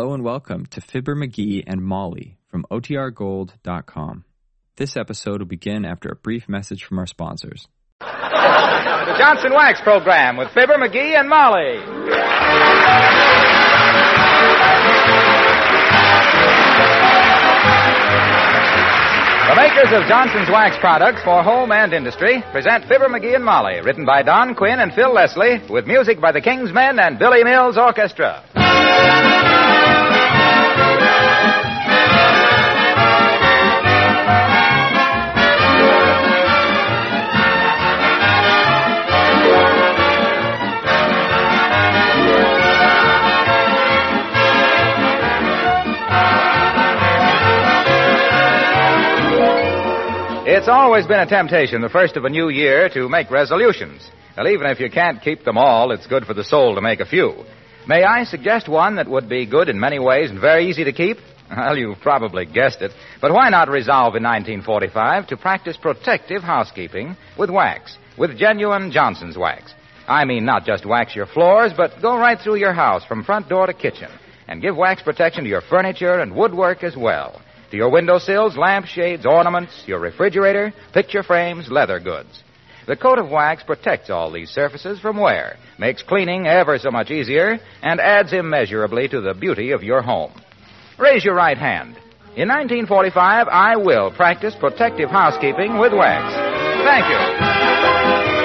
Hello and welcome to Fibber McGee and Molly from OTRGold.com. This episode will begin after a brief message from our sponsors. The Johnson Wax Program with Fibber, McGee, and Molly. The makers of Johnson's Wax products for home and industry present Fibber, McGee, and Molly, written by Don Quinn and Phil Leslie, with music by the King's Men and Billy Mills Orchestra. It's always been a temptation, the first of a new year, to make resolutions. Well, even if you can't keep them all, it's good for the soul to make a few. May I suggest one that would be good in many ways and very easy to keep? Well, you've probably guessed it. But why not resolve in 1945 to practice protective housekeeping with wax, with genuine Johnson's wax? I mean, not just wax your floors, but go right through your house from front door to kitchen and give wax protection to your furniture and woodwork as well to your windowsills, lampshades, ornaments, your refrigerator, picture frames, leather goods. The coat of wax protects all these surfaces from wear, makes cleaning ever so much easier, and adds immeasurably to the beauty of your home. Raise your right hand. In 1945, I will practice protective housekeeping with wax. Thank you.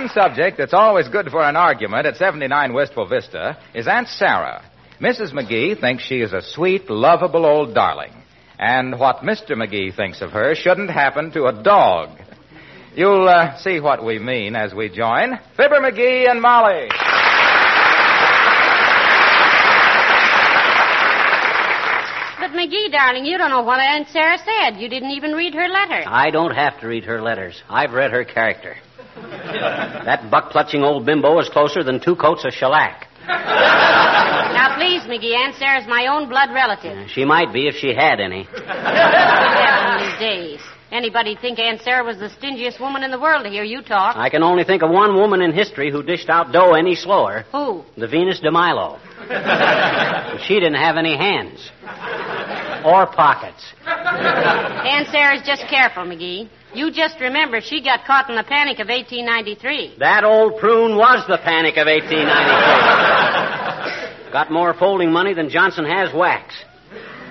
One subject that's always good for an argument at 79 Wistful Vista is Aunt Sarah. Mrs. McGee thinks she is a sweet, lovable old darling. And what Mr. McGee thinks of her shouldn't happen to a dog. You'll uh, see what we mean as we join Fibber McGee and Molly. But McGee, darling, you don't know what Aunt Sarah said. You didn't even read her letter. I don't have to read her letters. I've read her character. That buck clutching old bimbo is closer than two coats of shellac. Now, please, McGee, Aunt Sarah's my own blood relative. She might be if she had any. Heavenly days. Anybody'd think Aunt Sarah was the stingiest woman in the world to hear you talk. I can only think of one woman in history who dished out dough any slower. Who? The Venus de Milo. she didn't have any hands. Or pockets. Aunt Sarah's just careful, McGee. You just remember she got caught in the panic of 1893. That old prune was the panic of 1893. Got more folding money than Johnson has wax.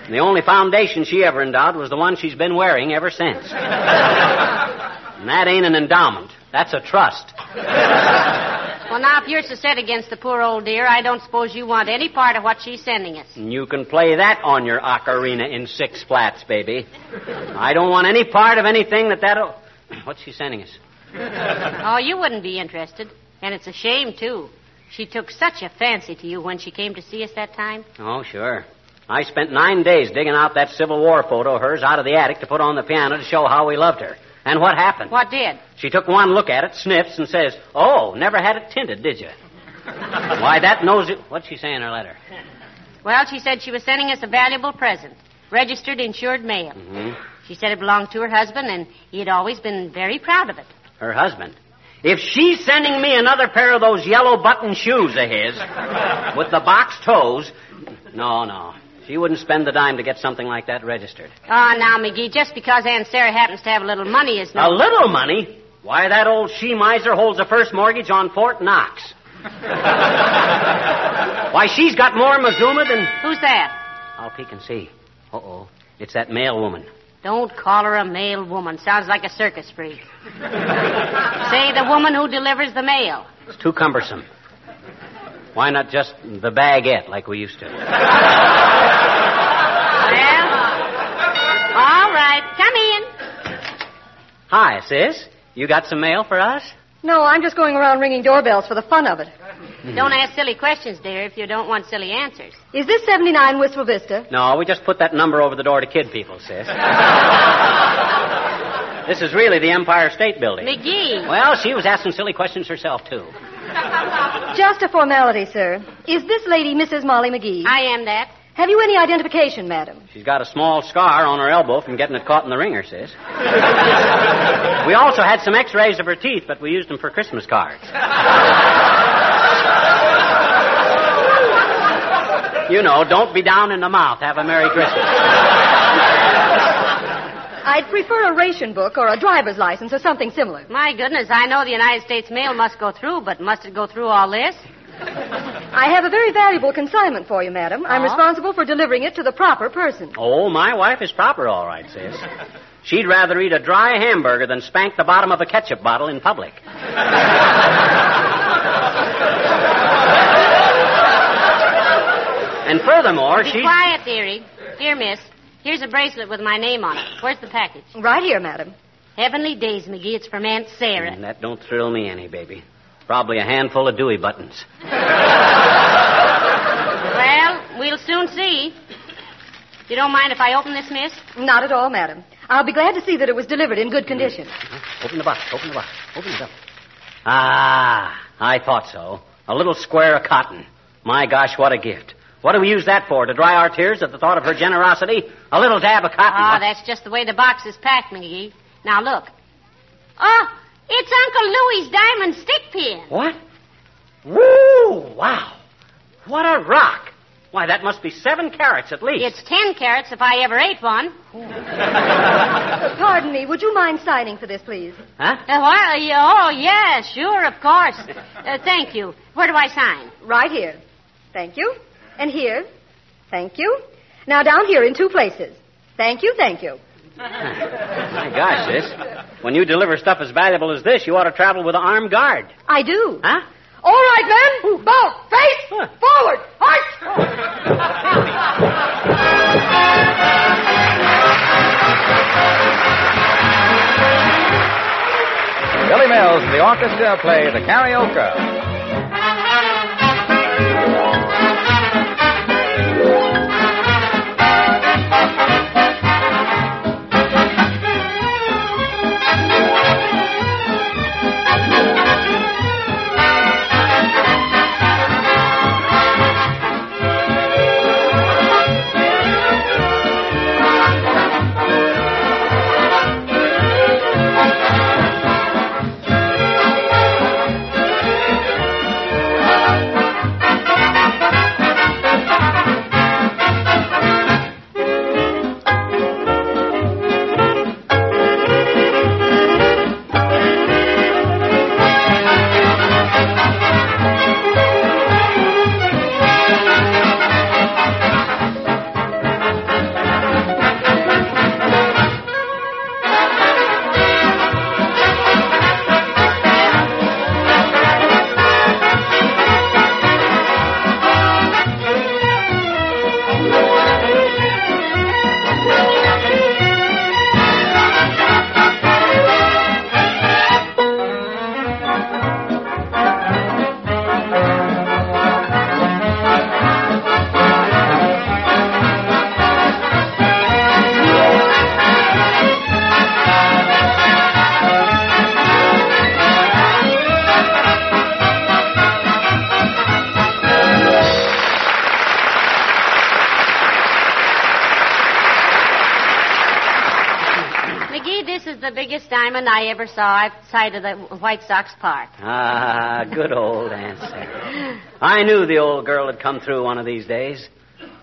And the only foundation she ever endowed was the one she's been wearing ever since. and that ain't an endowment. That's a trust. Well, now, if you're so set against the poor old dear, I don't suppose you want any part of what she's sending us. You can play that on your ocarina in six flats, baby. I don't want any part of anything that that'll. What's she sending us? Oh, you wouldn't be interested. And it's a shame, too. She took such a fancy to you when she came to see us that time. Oh, sure. I spent nine days digging out that Civil War photo of hers out of the attic to put on the piano to show how we loved her. And what happened? What did? She took one look at it, sniffs, and says, Oh, never had it tinted, did you? Why, that knows it. What's she say in her letter? Well, she said she was sending us a valuable present, registered insured mail. hmm She said it belonged to her husband, and he had always been very proud of it. Her husband. If she's sending me another pair of those yellow button shoes of his with the box toes, no, no. She wouldn't spend the dime to get something like that registered. Oh, now, McGee, just because Aunt Sarah happens to have a little money is no. A little money? Why, that old she miser holds the first mortgage on Fort Knox. Why, she's got more Mazuma than. Who's that? I'll peek and see. Uh oh. It's that mail woman. Don't call her a mail woman. Sounds like a circus freak. Say the woman who delivers the mail. It's too cumbersome. Why not just the baguette like we used to? Well, all right. Come in. Hi, sis. You got some mail for us? No, I'm just going around ringing doorbells for the fun of it. Hmm. Don't ask silly questions, dear, if you don't want silly answers. Is this 79 Wistful Vista? No, we just put that number over the door to kid people, sis. this is really the Empire State Building. McGee. Well, she was asking silly questions herself, too. Just a formality, sir. Is this lady Mrs. Molly McGee? I am that. Have you any identification, madam? She's got a small scar on her elbow from getting it caught in the wringer, sis. we also had some x-rays of her teeth, but we used them for Christmas cards. you know, don't be down in the mouth. Have a Merry Christmas. I'd prefer a ration book or a driver's license or something similar. My goodness, I know the United States mail must go through, but must it go through all this? I have a very valuable consignment for you, madam. I'm responsible for delivering it to the proper person. Oh, my wife is proper, all right, sis. She'd rather eat a dry hamburger than spank the bottom of a ketchup bottle in public. and furthermore, Be she's. quiet, dearie. Here, miss. Here's a bracelet with my name on it. Where's the package? Right here, madam. Heavenly days, McGee. It's from Aunt Sarah. And that don't thrill me any, baby. Probably a handful of Dewey buttons. Well, we'll soon see. You don't mind if I open this, miss? Not at all, madam. I'll be glad to see that it was delivered in good condition. Open the box. Open the box. Open it up. Ah, I thought so. A little square of cotton. My gosh, what a gift. What do we use that for? To dry our tears at the thought of her generosity? A little dab of cotton. Oh, What- that's just the way the box is packed, McGee. Now look. Oh, it's Uncle Louie's diamond stick pin. What? Woo! Wow. What a rock. Why, that must be seven carats at least. It's ten carats if I ever ate one. Pardon me, would you mind signing for this, please? Huh? Uh, what? Uh, yeah, oh, yeah, sure, of course. Uh, thank you. Where do I sign? Right here. Thank you. And here. Thank you. Now down here in two places. Thank you, thank you. My gosh, sis. When you deliver stuff as valuable as this, you ought to travel with an armed guard. I do. Huh? All right, men. Bow. Face. Huh. Forward. March. Billy Mills and the orchestra play the karaoke. This is the biggest diamond I ever saw outside of the White Sox Park. Ah, good old Aunt Sarah. I knew the old girl had come through one of these days.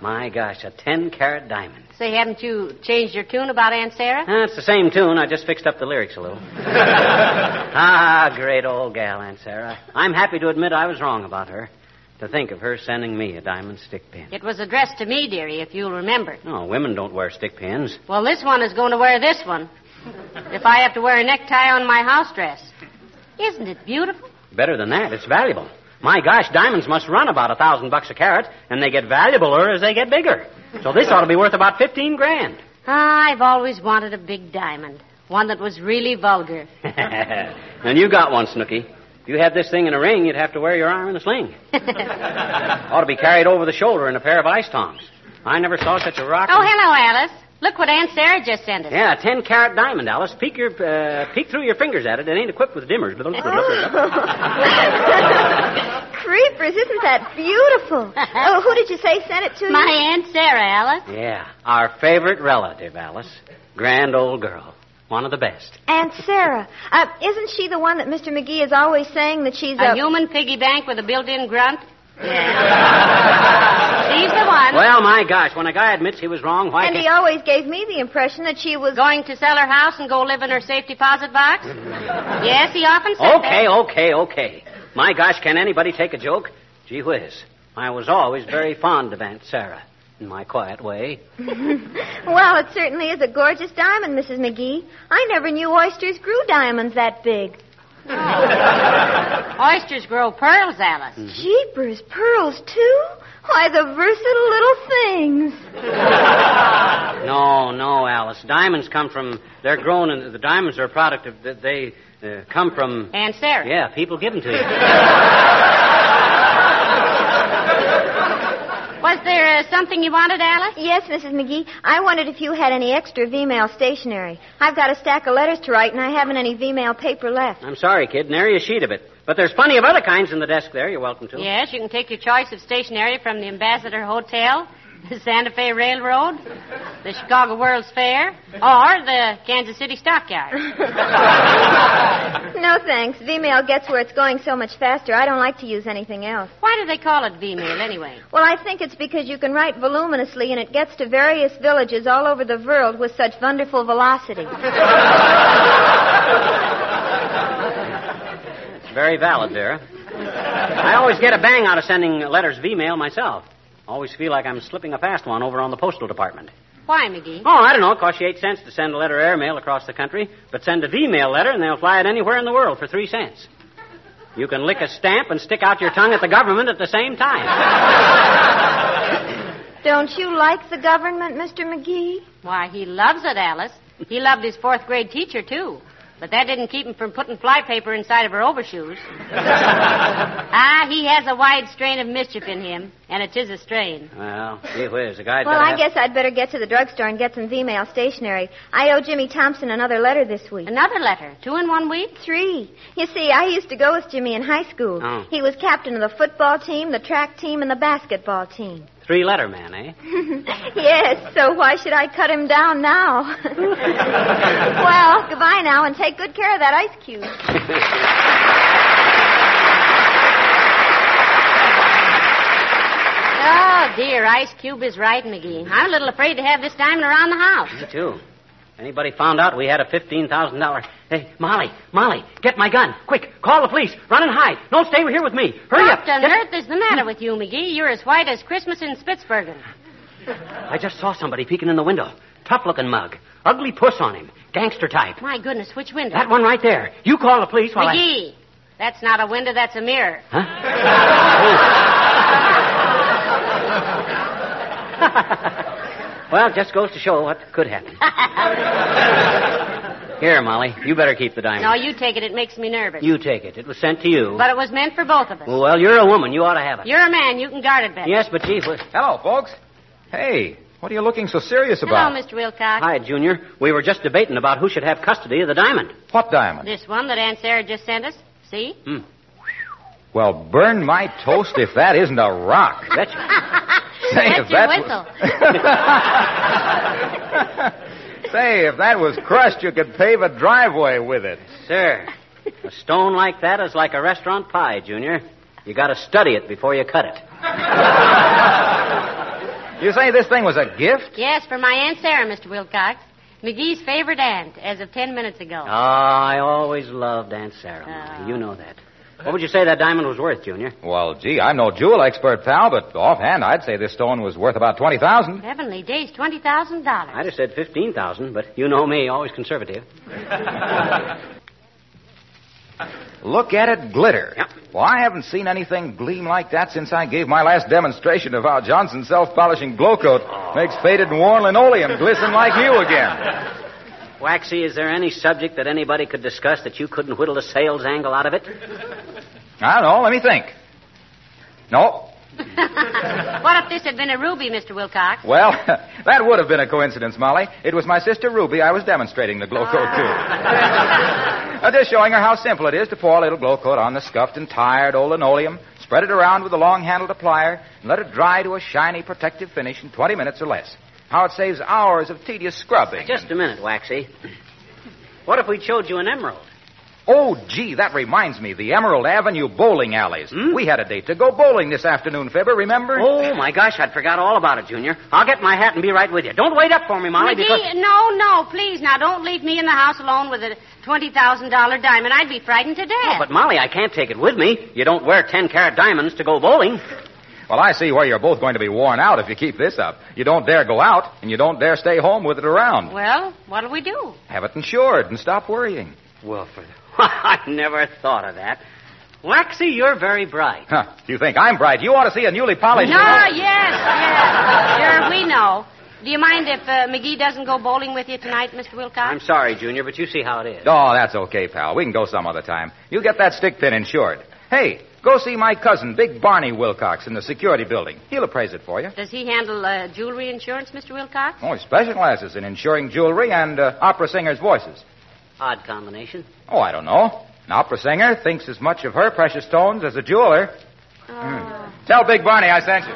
My gosh, a 10 carat diamond. Say, haven't you changed your tune about Aunt Sarah? Ah, it's the same tune. I just fixed up the lyrics a little. ah, great old gal, Aunt Sarah. I'm happy to admit I was wrong about her. To think of her sending me a diamond stick pin. It was addressed to me, dearie, if you'll remember. No, women don't wear stick pins. Well, this one is going to wear this one. If I have to wear a necktie on my house dress. Isn't it beautiful? Better than that, it's valuable. My gosh, diamonds must run about a thousand bucks a carat, and they get valuabler as they get bigger. So this ought to be worth about fifteen grand. I've always wanted a big diamond. One that was really vulgar. and you got one, Snooky. If you had this thing in a ring, you'd have to wear your arm in a sling. Ought to be carried over the shoulder in a pair of ice tongs. I never saw such a rock. Oh, hello, Alice. Look what Aunt Sarah just sent us. Yeah, a ten carat diamond, Alice. Peek your uh, peek through your fingers at it. It ain't equipped with dimmers. But Creepers, isn't that beautiful? Oh, who did you say sent it to you? My Aunt Sarah, Alice. yeah, our favorite relative, Alice. Grand old girl. One of the best. Aunt Sarah. Uh, isn't she the one that Mr. McGee is always saying that she's A a... human piggy bank with a built-in grunt. Yeah. She's the one. Well, my gosh, when a guy admits he was wrong, why and can't... he always gave me the impression that she was... Going to sell her house and go live in her safe deposit box? yes, he often said Okay, that. okay, okay. My gosh, can anybody take a joke? Gee whiz. I was always very fond of Aunt Sarah, in my quiet way. well, it certainly is a gorgeous diamond, Mrs. McGee. I never knew oysters grew diamonds that big. Oysters grow pearls, Alice. Jeepers, pearls, too? Why, the versatile little things. No, no, Alice. Diamonds come from. They're grown, and the diamonds are a product of. They uh, come from. Aunt Sarah. Yeah, people give them to you. Was there uh, something you wanted, Alice? Yes, Mrs. McGee. I wondered if you had any extra V-mail stationery. I've got a stack of letters to write, and I haven't any V-mail paper left. I'm sorry, kid. Nary a sheet of it. But there's plenty of other kinds in the desk there. You're welcome to. Yes, you can take your choice of stationery from the Ambassador Hotel, the Santa Fe Railroad, the Chicago World's Fair, or the Kansas City Stockyard. No, thanks. V-mail gets where it's going so much faster. I don't like to use anything else. Why do they call it V-mail anyway? Well, I think it's because you can write voluminously, and it gets to various villages all over the world with such wonderful velocity. It's very valid, Vera. I always get a bang out of sending letters V-mail myself. Always feel like I'm slipping a fast one over on the postal department. Why, McGee? Oh, I don't know. It costs you eight cents to send a letter airmail across the country, but send a V-mail letter and they'll fly it anywhere in the world for three cents. You can lick a stamp and stick out your tongue at the government at the same time. Don't you like the government, Mr. McGee? Why, he loves it, Alice. He loved his fourth grade teacher, too. But that didn't keep him from putting flypaper inside of her overshoes. ah, he has a wide strain of mischief in him, and it is a strain. Well, gee whiz, a guy. Well, I have- guess I'd better get to the drugstore and get some V-mail stationery. I owe Jimmy Thompson another letter this week. Another letter. Two in one week? Three. You see, I used to go with Jimmy in high school. Oh. He was captain of the football team, the track team, and the basketball team. Three letter man, eh? yes, so why should I cut him down now? well, goodbye now, and take good care of that ice cube. Oh, dear, Ice Cube is right, McGee. I'm a little afraid to have this diamond around the house. Me too. Anybody found out we had a fifteen thousand dollar? Hey, Molly, Molly, get my gun, quick! Call the police. Run and hide. Don't stay here with me. Hurry up! What on Get- earth is the matter with you, McGee? You're as white as Christmas in Spitsbergen. I just saw somebody peeking in the window. Tough-looking mug, ugly puss on him, gangster type. My goodness, which window? That one right there. You call the police while I. McGee, that's not a window, that's a mirror. well, just goes to show what could happen. Here, Molly, you better keep the diamond. No, you take it. It makes me nervous. You take it. It was sent to you. But it was meant for both of us. Well, you're a woman. You ought to have it. You're a man. You can guard it better. Yes, but gee, whiz. Hello, folks. Hey, what are you looking so serious about? Hello. Mr. Wilcox. Hi, Junior. We were just debating about who should have custody of the diamond. What diamond? This one that Aunt Sarah just sent us. See? Hmm. Well, burn my toast if that isn't a rock. Betcha. Say, That's if your that whistle. Say, if that was crushed, you could pave a driveway with it. Sir, a stone like that is like a restaurant pie, Junior. You got to study it before you cut it. You say this thing was a gift? yes, for my Aunt Sarah, Mr. Wilcox. McGee's favorite aunt, as of ten minutes ago. Oh, I always loved Aunt Sarah. Oh. You know that. What would you say that diamond was worth, Junior? Well, gee, I'm no jewel expert, pal, but offhand, I'd say this stone was worth about 20000 Heavenly days, twenty thousand dollars. I'd have said fifteen thousand, but you know me, always conservative. Look at it glitter. Yep. Well, I haven't seen anything gleam like that since I gave my last demonstration of how Johnson's self-polishing glow coat makes faded and worn linoleum glisten like new again. Waxy, is there any subject that anybody could discuss that you couldn't whittle a sales angle out of it? I don't know. Let me think. No. what if this had been a ruby, Mr. Wilcox? Well, that would have been a coincidence, Molly. It was my sister Ruby I was demonstrating the glow coat to. Uh, just showing her how simple it is to pour a little glow coat on the scuffed and tired old linoleum, spread it around with a long handled applier, and let it dry to a shiny protective finish in 20 minutes or less. How it saves hours of tedious scrubbing. Just a minute, Waxy. What if we showed you an emerald? Oh, gee, that reminds me. The Emerald Avenue bowling alleys. Hmm? We had a date to go bowling this afternoon, Fibber, remember? Oh, my gosh, I'd forgot all about it, Junior. I'll get my hat and be right with you. Don't wait up for me, Molly, McGee, because... no, no, please, now don't leave me in the house alone with a $20,000 diamond. I'd be frightened to death. Oh, but Molly, I can't take it with me. You don't wear 10 carat diamonds to go bowling. Well, I see where you're both going to be worn out if you keep this up. You don't dare go out, and you don't dare stay home with it around. Well, what'll we do? Have it insured and stop worrying. Well, for... I never thought of that. Waxy, you're very bright. Huh. You think I'm bright? You ought to see a newly polished. No, yes, yes. Sure, we know. Do you mind if uh, McGee doesn't go bowling with you tonight, Mr. Wilcox? I'm sorry, Junior, but you see how it is. Oh, that's okay, pal. We can go some other time. You get that stick pin insured. Hey, go see my cousin, Big Barney Wilcox, in the security building. He'll appraise it for you. Does he handle uh, jewelry insurance, Mr. Wilcox? Oh, he specializes in insuring jewelry and uh, opera singers' voices. Odd combination. Oh, I don't know. An opera singer thinks as much of her precious stones as a jeweler. Oh. Tell Big Barney I sent you.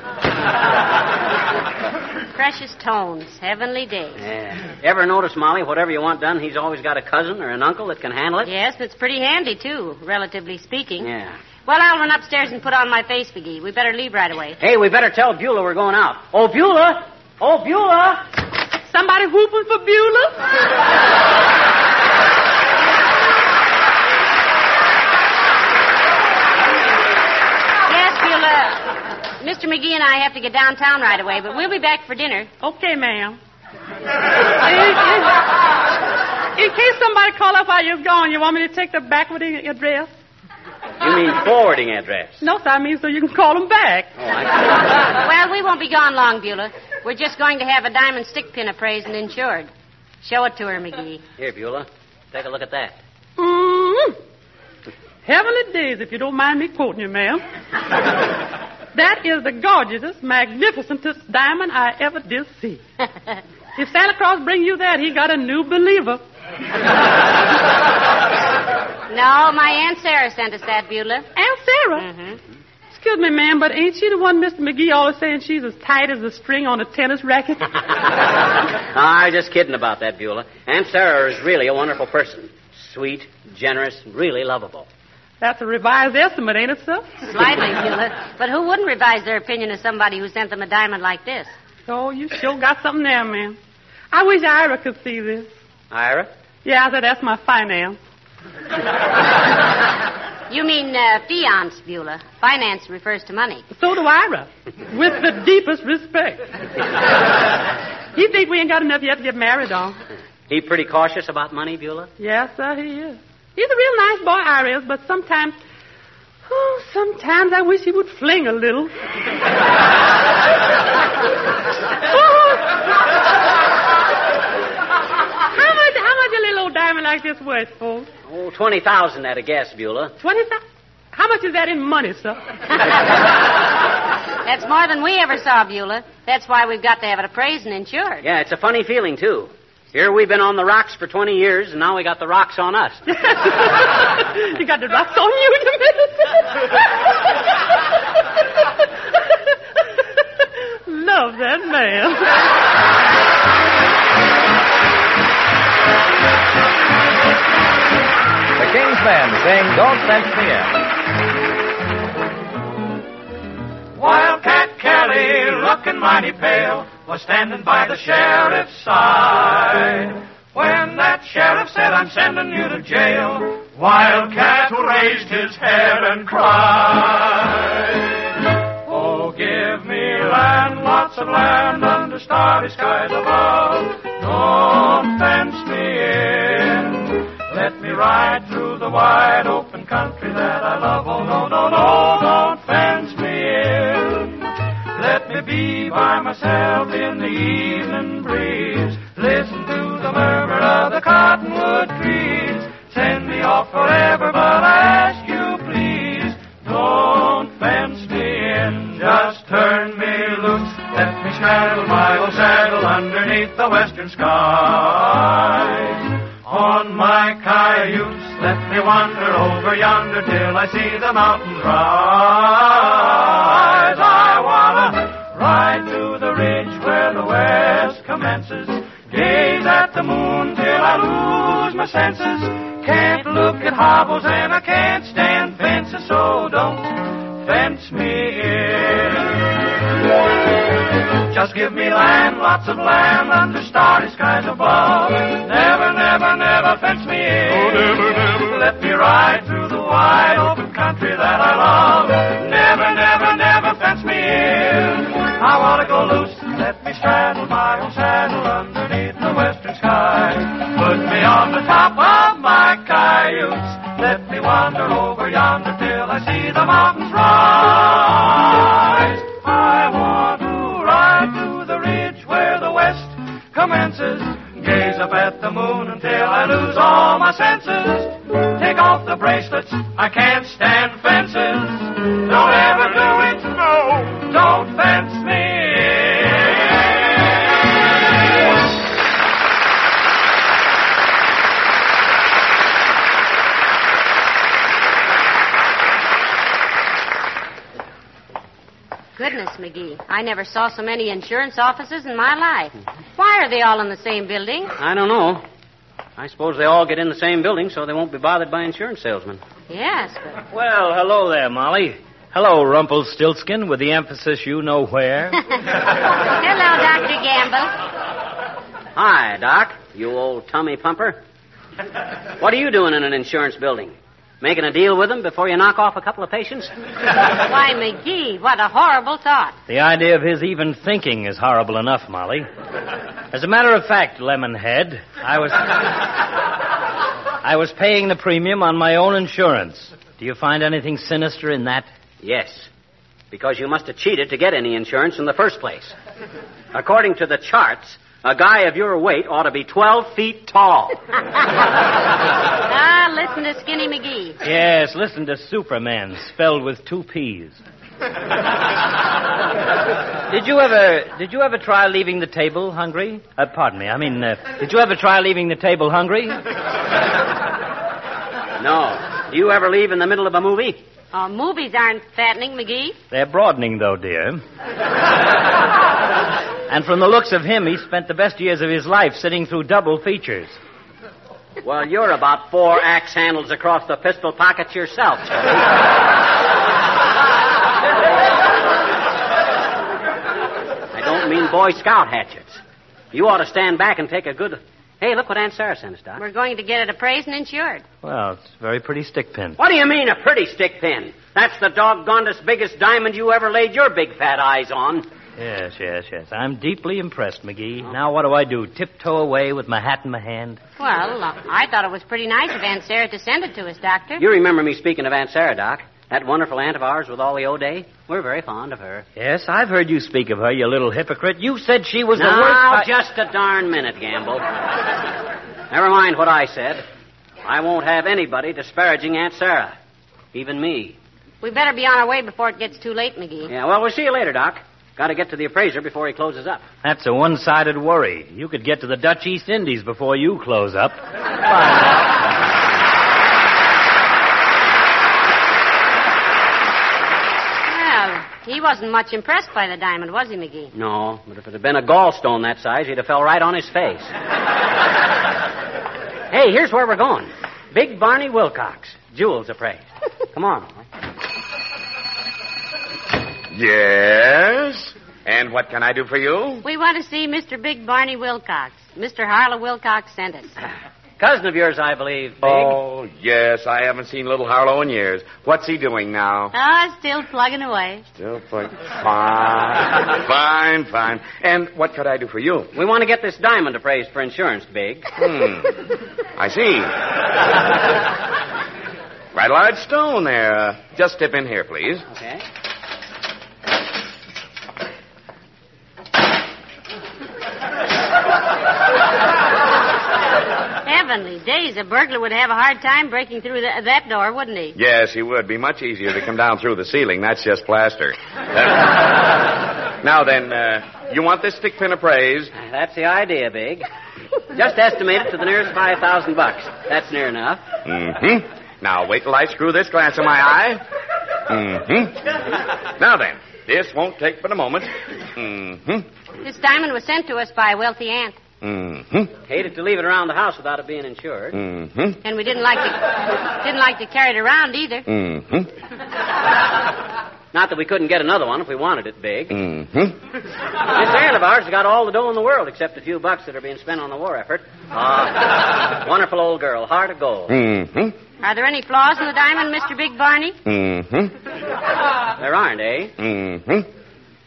Precious tones, heavenly days. Yeah. Ever notice, Molly, whatever you want done, he's always got a cousin or an uncle that can handle it? Yes, it's pretty handy, too, relatively speaking. Yeah. Well, I'll run upstairs and put on my face, McGee. We better leave right away. Hey, we better tell Beulah we're going out. Oh, Beulah! Oh, Beulah! Somebody whooping for Beulah? Yes, Beulah. Mr. McGee and I have to get downtown right away, but we'll be back for dinner. Okay, ma'am. in, in- in case somebody call up while you're gone, you want me to take the backwarding address? You mean forwarding address? No, sir, I mean so you can call them back. Oh, I see. Well, we won't be gone long, Beulah. We're just going to have a diamond stick pin appraised and insured. Show it to her, McGee. Here, Beulah. Take a look at that. mm Heavenly days, if you don't mind me quoting you, ma'am. that is the gorgeousest, magnificentest diamond I ever did see. If Santa Claus bring you that, he got a new believer. No, my Aunt Sarah sent us that, Beulah. Aunt Sarah. Mm-hmm. Excuse me, ma'am, but ain't she the one Mr. McGee always saying she's as tight as a string on a tennis racket? I'm just kidding about that, Beulah. Aunt Sarah is really a wonderful person. Sweet, generous, really lovable. That's a revised estimate, ain't it, sir? Slightly, Beulah. But who wouldn't revise their opinion of somebody who sent them a diamond like this? Oh, you sure got something there, ma'am. I wish Ira could see this. Ira? Yeah, I said that's my finance. You mean uh, fiance, Beulah. Finance refers to money. So do Ira, with the deepest respect. he think we ain't got enough yet to get married on. He pretty cautious about money, Beulah? Yes, sir, he is. He's a real nice boy, Ira is, but sometimes, oh, sometimes I wish he would fling a little. how much? How much a little old diamond like this worth, folks? Oh, 20000 at a guess, Beulah. Twenty thousand. How much is that in money, sir? That's more than we ever saw, Beulah. That's why we've got to have it appraised and insured. Yeah, it's a funny feeling, too. Here we've been on the rocks for 20 years, and now we got the rocks on us. you got the rocks on you, you mean? Love that man. Don't Fence Me In. Wildcat Kelly, looking mighty pale, was standing by the sheriff's side. When that sheriff said, I'm sending you to jail, Wildcat raised his head and cried. Oh, give me land, lots of land under starry skies above. Don't ride through the wide open country that I love. Oh, no, no, no, don't fence me in. Let me be by myself in the evening breeze. Listen to the murmur of the cottonwood trees. Send me off forever, but I ask you, please, don't fence me in. Just turn me loose. Let me straddle my old saddle underneath the western sky. Over yonder till I see the mountains rise. I wanna ride to the ridge where the west commences. Gaze at the moon till I lose my senses. Can't look at hobbles and I can't stand fences, so don't fence me in. Just give me land, lots of land under starry skies above. Never, never, never fence me in. Oh, never, never. Let me ride wide open country that I love. Never, never, never fence me in. I want to go loose. Let me straddle my own saddle underneath the western sky. Put me on the top of my cayuse. Let me wander over yonder till I see the mountains rise. All my senses. Take off the bracelets, I can't stand fences. Don't ever do it, no, don't fence me. Goodness, McGee. I never saw so many insurance offices in my life. Why are they all in the same building? I don't know. I suppose they all get in the same building so they won't be bothered by insurance salesmen. Yes, but. Well, hello there, Molly. Hello, Rumpelstiltskin, with the emphasis you know where. Hello, Dr. Gamble. Hi, Doc. You old tummy pumper. What are you doing in an insurance building? Making a deal with them before you knock off a couple of patients? Why, McGee, what a horrible thought. the idea of his even thinking is horrible enough, Molly. As a matter of fact, Lemonhead, I was. I was paying the premium on my own insurance. Do you find anything sinister in that? Yes. Because you must have cheated to get any insurance in the first place. According to the charts, a guy of your weight ought to be 12 feet tall. Ah, listen to Skinny McGee. Yes, listen to Superman, spelled with two P's. did you ever did you ever try leaving the table hungry? Uh, pardon me. I mean, uh, did you ever try leaving the table hungry? No. Do you ever leave in the middle of a movie? Oh, movies aren't fattening, McGee. They're broadening, though, dear. and from the looks of him, he spent the best years of his life sitting through double features. Well, you're about four axe handles across the pistol pockets yourself, Cherry. I don't mean Boy Scout hatchets. You ought to stand back and take a good. Hey, look what Aunt Sarah sent us, Doc. We're going to get it appraised and insured. Well, it's a very pretty stick pin. What do you mean, a pretty stick pin? That's the doggonedest biggest diamond you ever laid your big fat eyes on. Yes, yes, yes. I'm deeply impressed, McGee. Now what do I do? Tiptoe away with my hat in my hand? Well, uh, I thought it was pretty nice of Aunt Sarah to send it to us, Doctor. You remember me speaking of Aunt Sarah, Doc? That wonderful aunt of ours with all the old O'Day? We're very fond of her. Yes, I've heard you speak of her, you little hypocrite. You said she was the now, worst. I- just a darn minute, Gamble. Never mind what I said. I won't have anybody disparaging Aunt Sarah. Even me. We better be on our way before it gets too late, McGee. Yeah, well, we'll see you later, Doc. Got to get to the appraiser before he closes up. That's a one-sided worry. You could get to the Dutch East Indies before you close up. Well, he wasn't much impressed by the diamond, was he, McGee? No, but if it had been a gallstone that size, he'd have fell right on his face. hey, here's where we're going. Big Barney Wilcox, jewels appraised. Come on. Yes? And what can I do for you? We want to see Mr. Big Barney Wilcox. Mr. Harlow Wilcox sent us. Cousin of yours, I believe, Big. Oh, yes. I haven't seen little Harlow in years. What's he doing now? Oh, still plugging away. Still put... Fine. fine, fine. And what could I do for you? We want to get this diamond appraised for insurance, Big. Hmm. I see. Right a large stone there. Uh, just step in here, please. Okay. Heavenly days, a burglar would have a hard time breaking through th- that door, wouldn't he? Yes, he would. Be much easier to come down through the ceiling. That's just plaster. Now then, uh, you want this stick pin appraised? That's the idea, Big. Just estimate it to the nearest 5,000 bucks. That's near enough. Mm-hmm. Now, wait till I screw this glass in my eye. Mm-hmm. Now then, this won't take but a moment. Mm-hmm. This diamond was sent to us by a wealthy aunt, Mm-hmm. Hated to leave it around the house without it being insured. Mm-hmm. and we didn't like to didn't like to carry it around either. Mm-hmm. Not that we couldn't get another one if we wanted it big. Mm-hmm. This aunt of ours has got all the dough in the world except a few bucks that are being spent on the war effort. Ah, wonderful old girl, heart of gold. Mm-hmm. Are there any flaws in the diamond, Mr. Big Barney? Mm-hmm. There aren't, eh? Mm-hmm.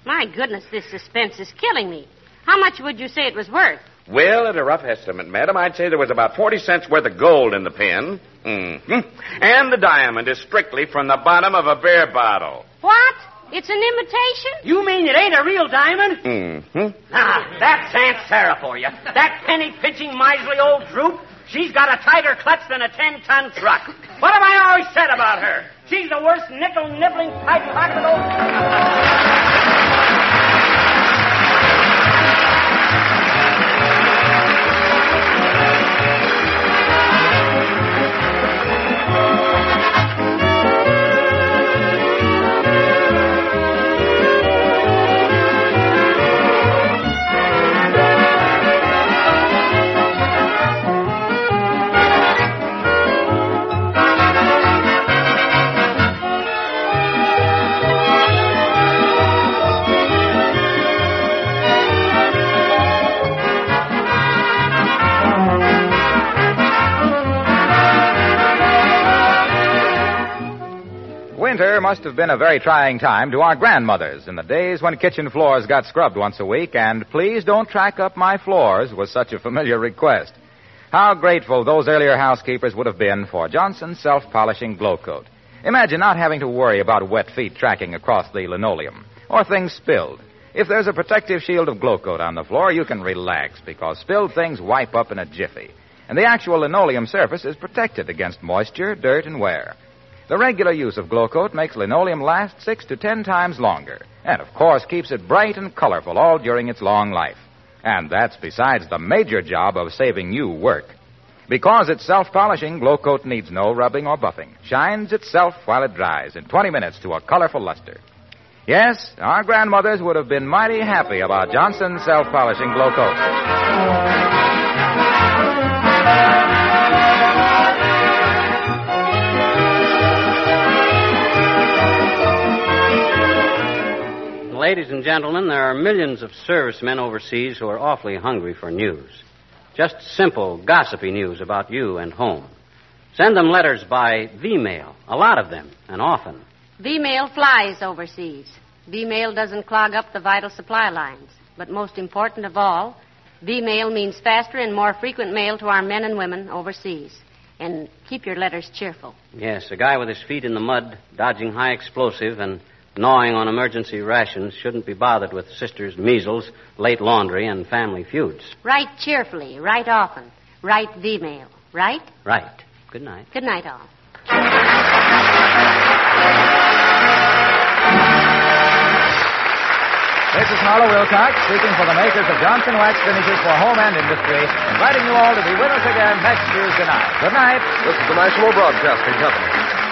My goodness, this suspense is killing me. How much would you say it was worth? Well, at a rough estimate, madam, I'd say there was about 40 cents worth of gold in the pin. Mm-hmm. And the diamond is strictly from the bottom of a beer bottle. What? It's an imitation? You mean it ain't a real diamond? Mm-hmm. Ah, that's Aunt Sarah for you. That penny pinching, miserly old droop. She's got a tighter clutch than a ten ton truck. What have I always said about her? She's the worst nickel nibbling pipe pocket old. Must have been a very trying time to our grandmothers in the days when kitchen floors got scrubbed once a week, and please don't track up my floors was such a familiar request. How grateful those earlier housekeepers would have been for Johnson's self polishing glow coat. Imagine not having to worry about wet feet tracking across the linoleum or things spilled. If there's a protective shield of glow coat on the floor, you can relax because spilled things wipe up in a jiffy. And the actual linoleum surface is protected against moisture, dirt, and wear. The regular use of Glow Coat makes linoleum last six to ten times longer, and of course keeps it bright and colorful all during its long life. And that's besides the major job of saving you work. Because it's self-polishing, Glow Coat needs no rubbing or buffing. Shines itself while it dries in 20 minutes to a colorful luster. Yes, our grandmothers would have been mighty happy about Johnson's self-polishing Glow Coat. Ladies and gentlemen, there are millions of servicemen overseas who are awfully hungry for news. Just simple, gossipy news about you and home. Send them letters by V-mail, a lot of them, and often. V-mail flies overseas. V-mail doesn't clog up the vital supply lines. But most important of all, V-mail means faster and more frequent mail to our men and women overseas. And keep your letters cheerful. Yes, a guy with his feet in the mud, dodging high explosive, and gnawing on emergency rations shouldn't be bothered with sisters' measles, late laundry, and family feuds. Write cheerfully, write often. Write V-mail. Right? Right. Good night. Good night, all. This is Harlow Wilcox speaking for the makers of Johnson Wax Finishes for Home and Industry, inviting you all to be with us again next Tuesday night. Good night. This is the National Broadcasting Company.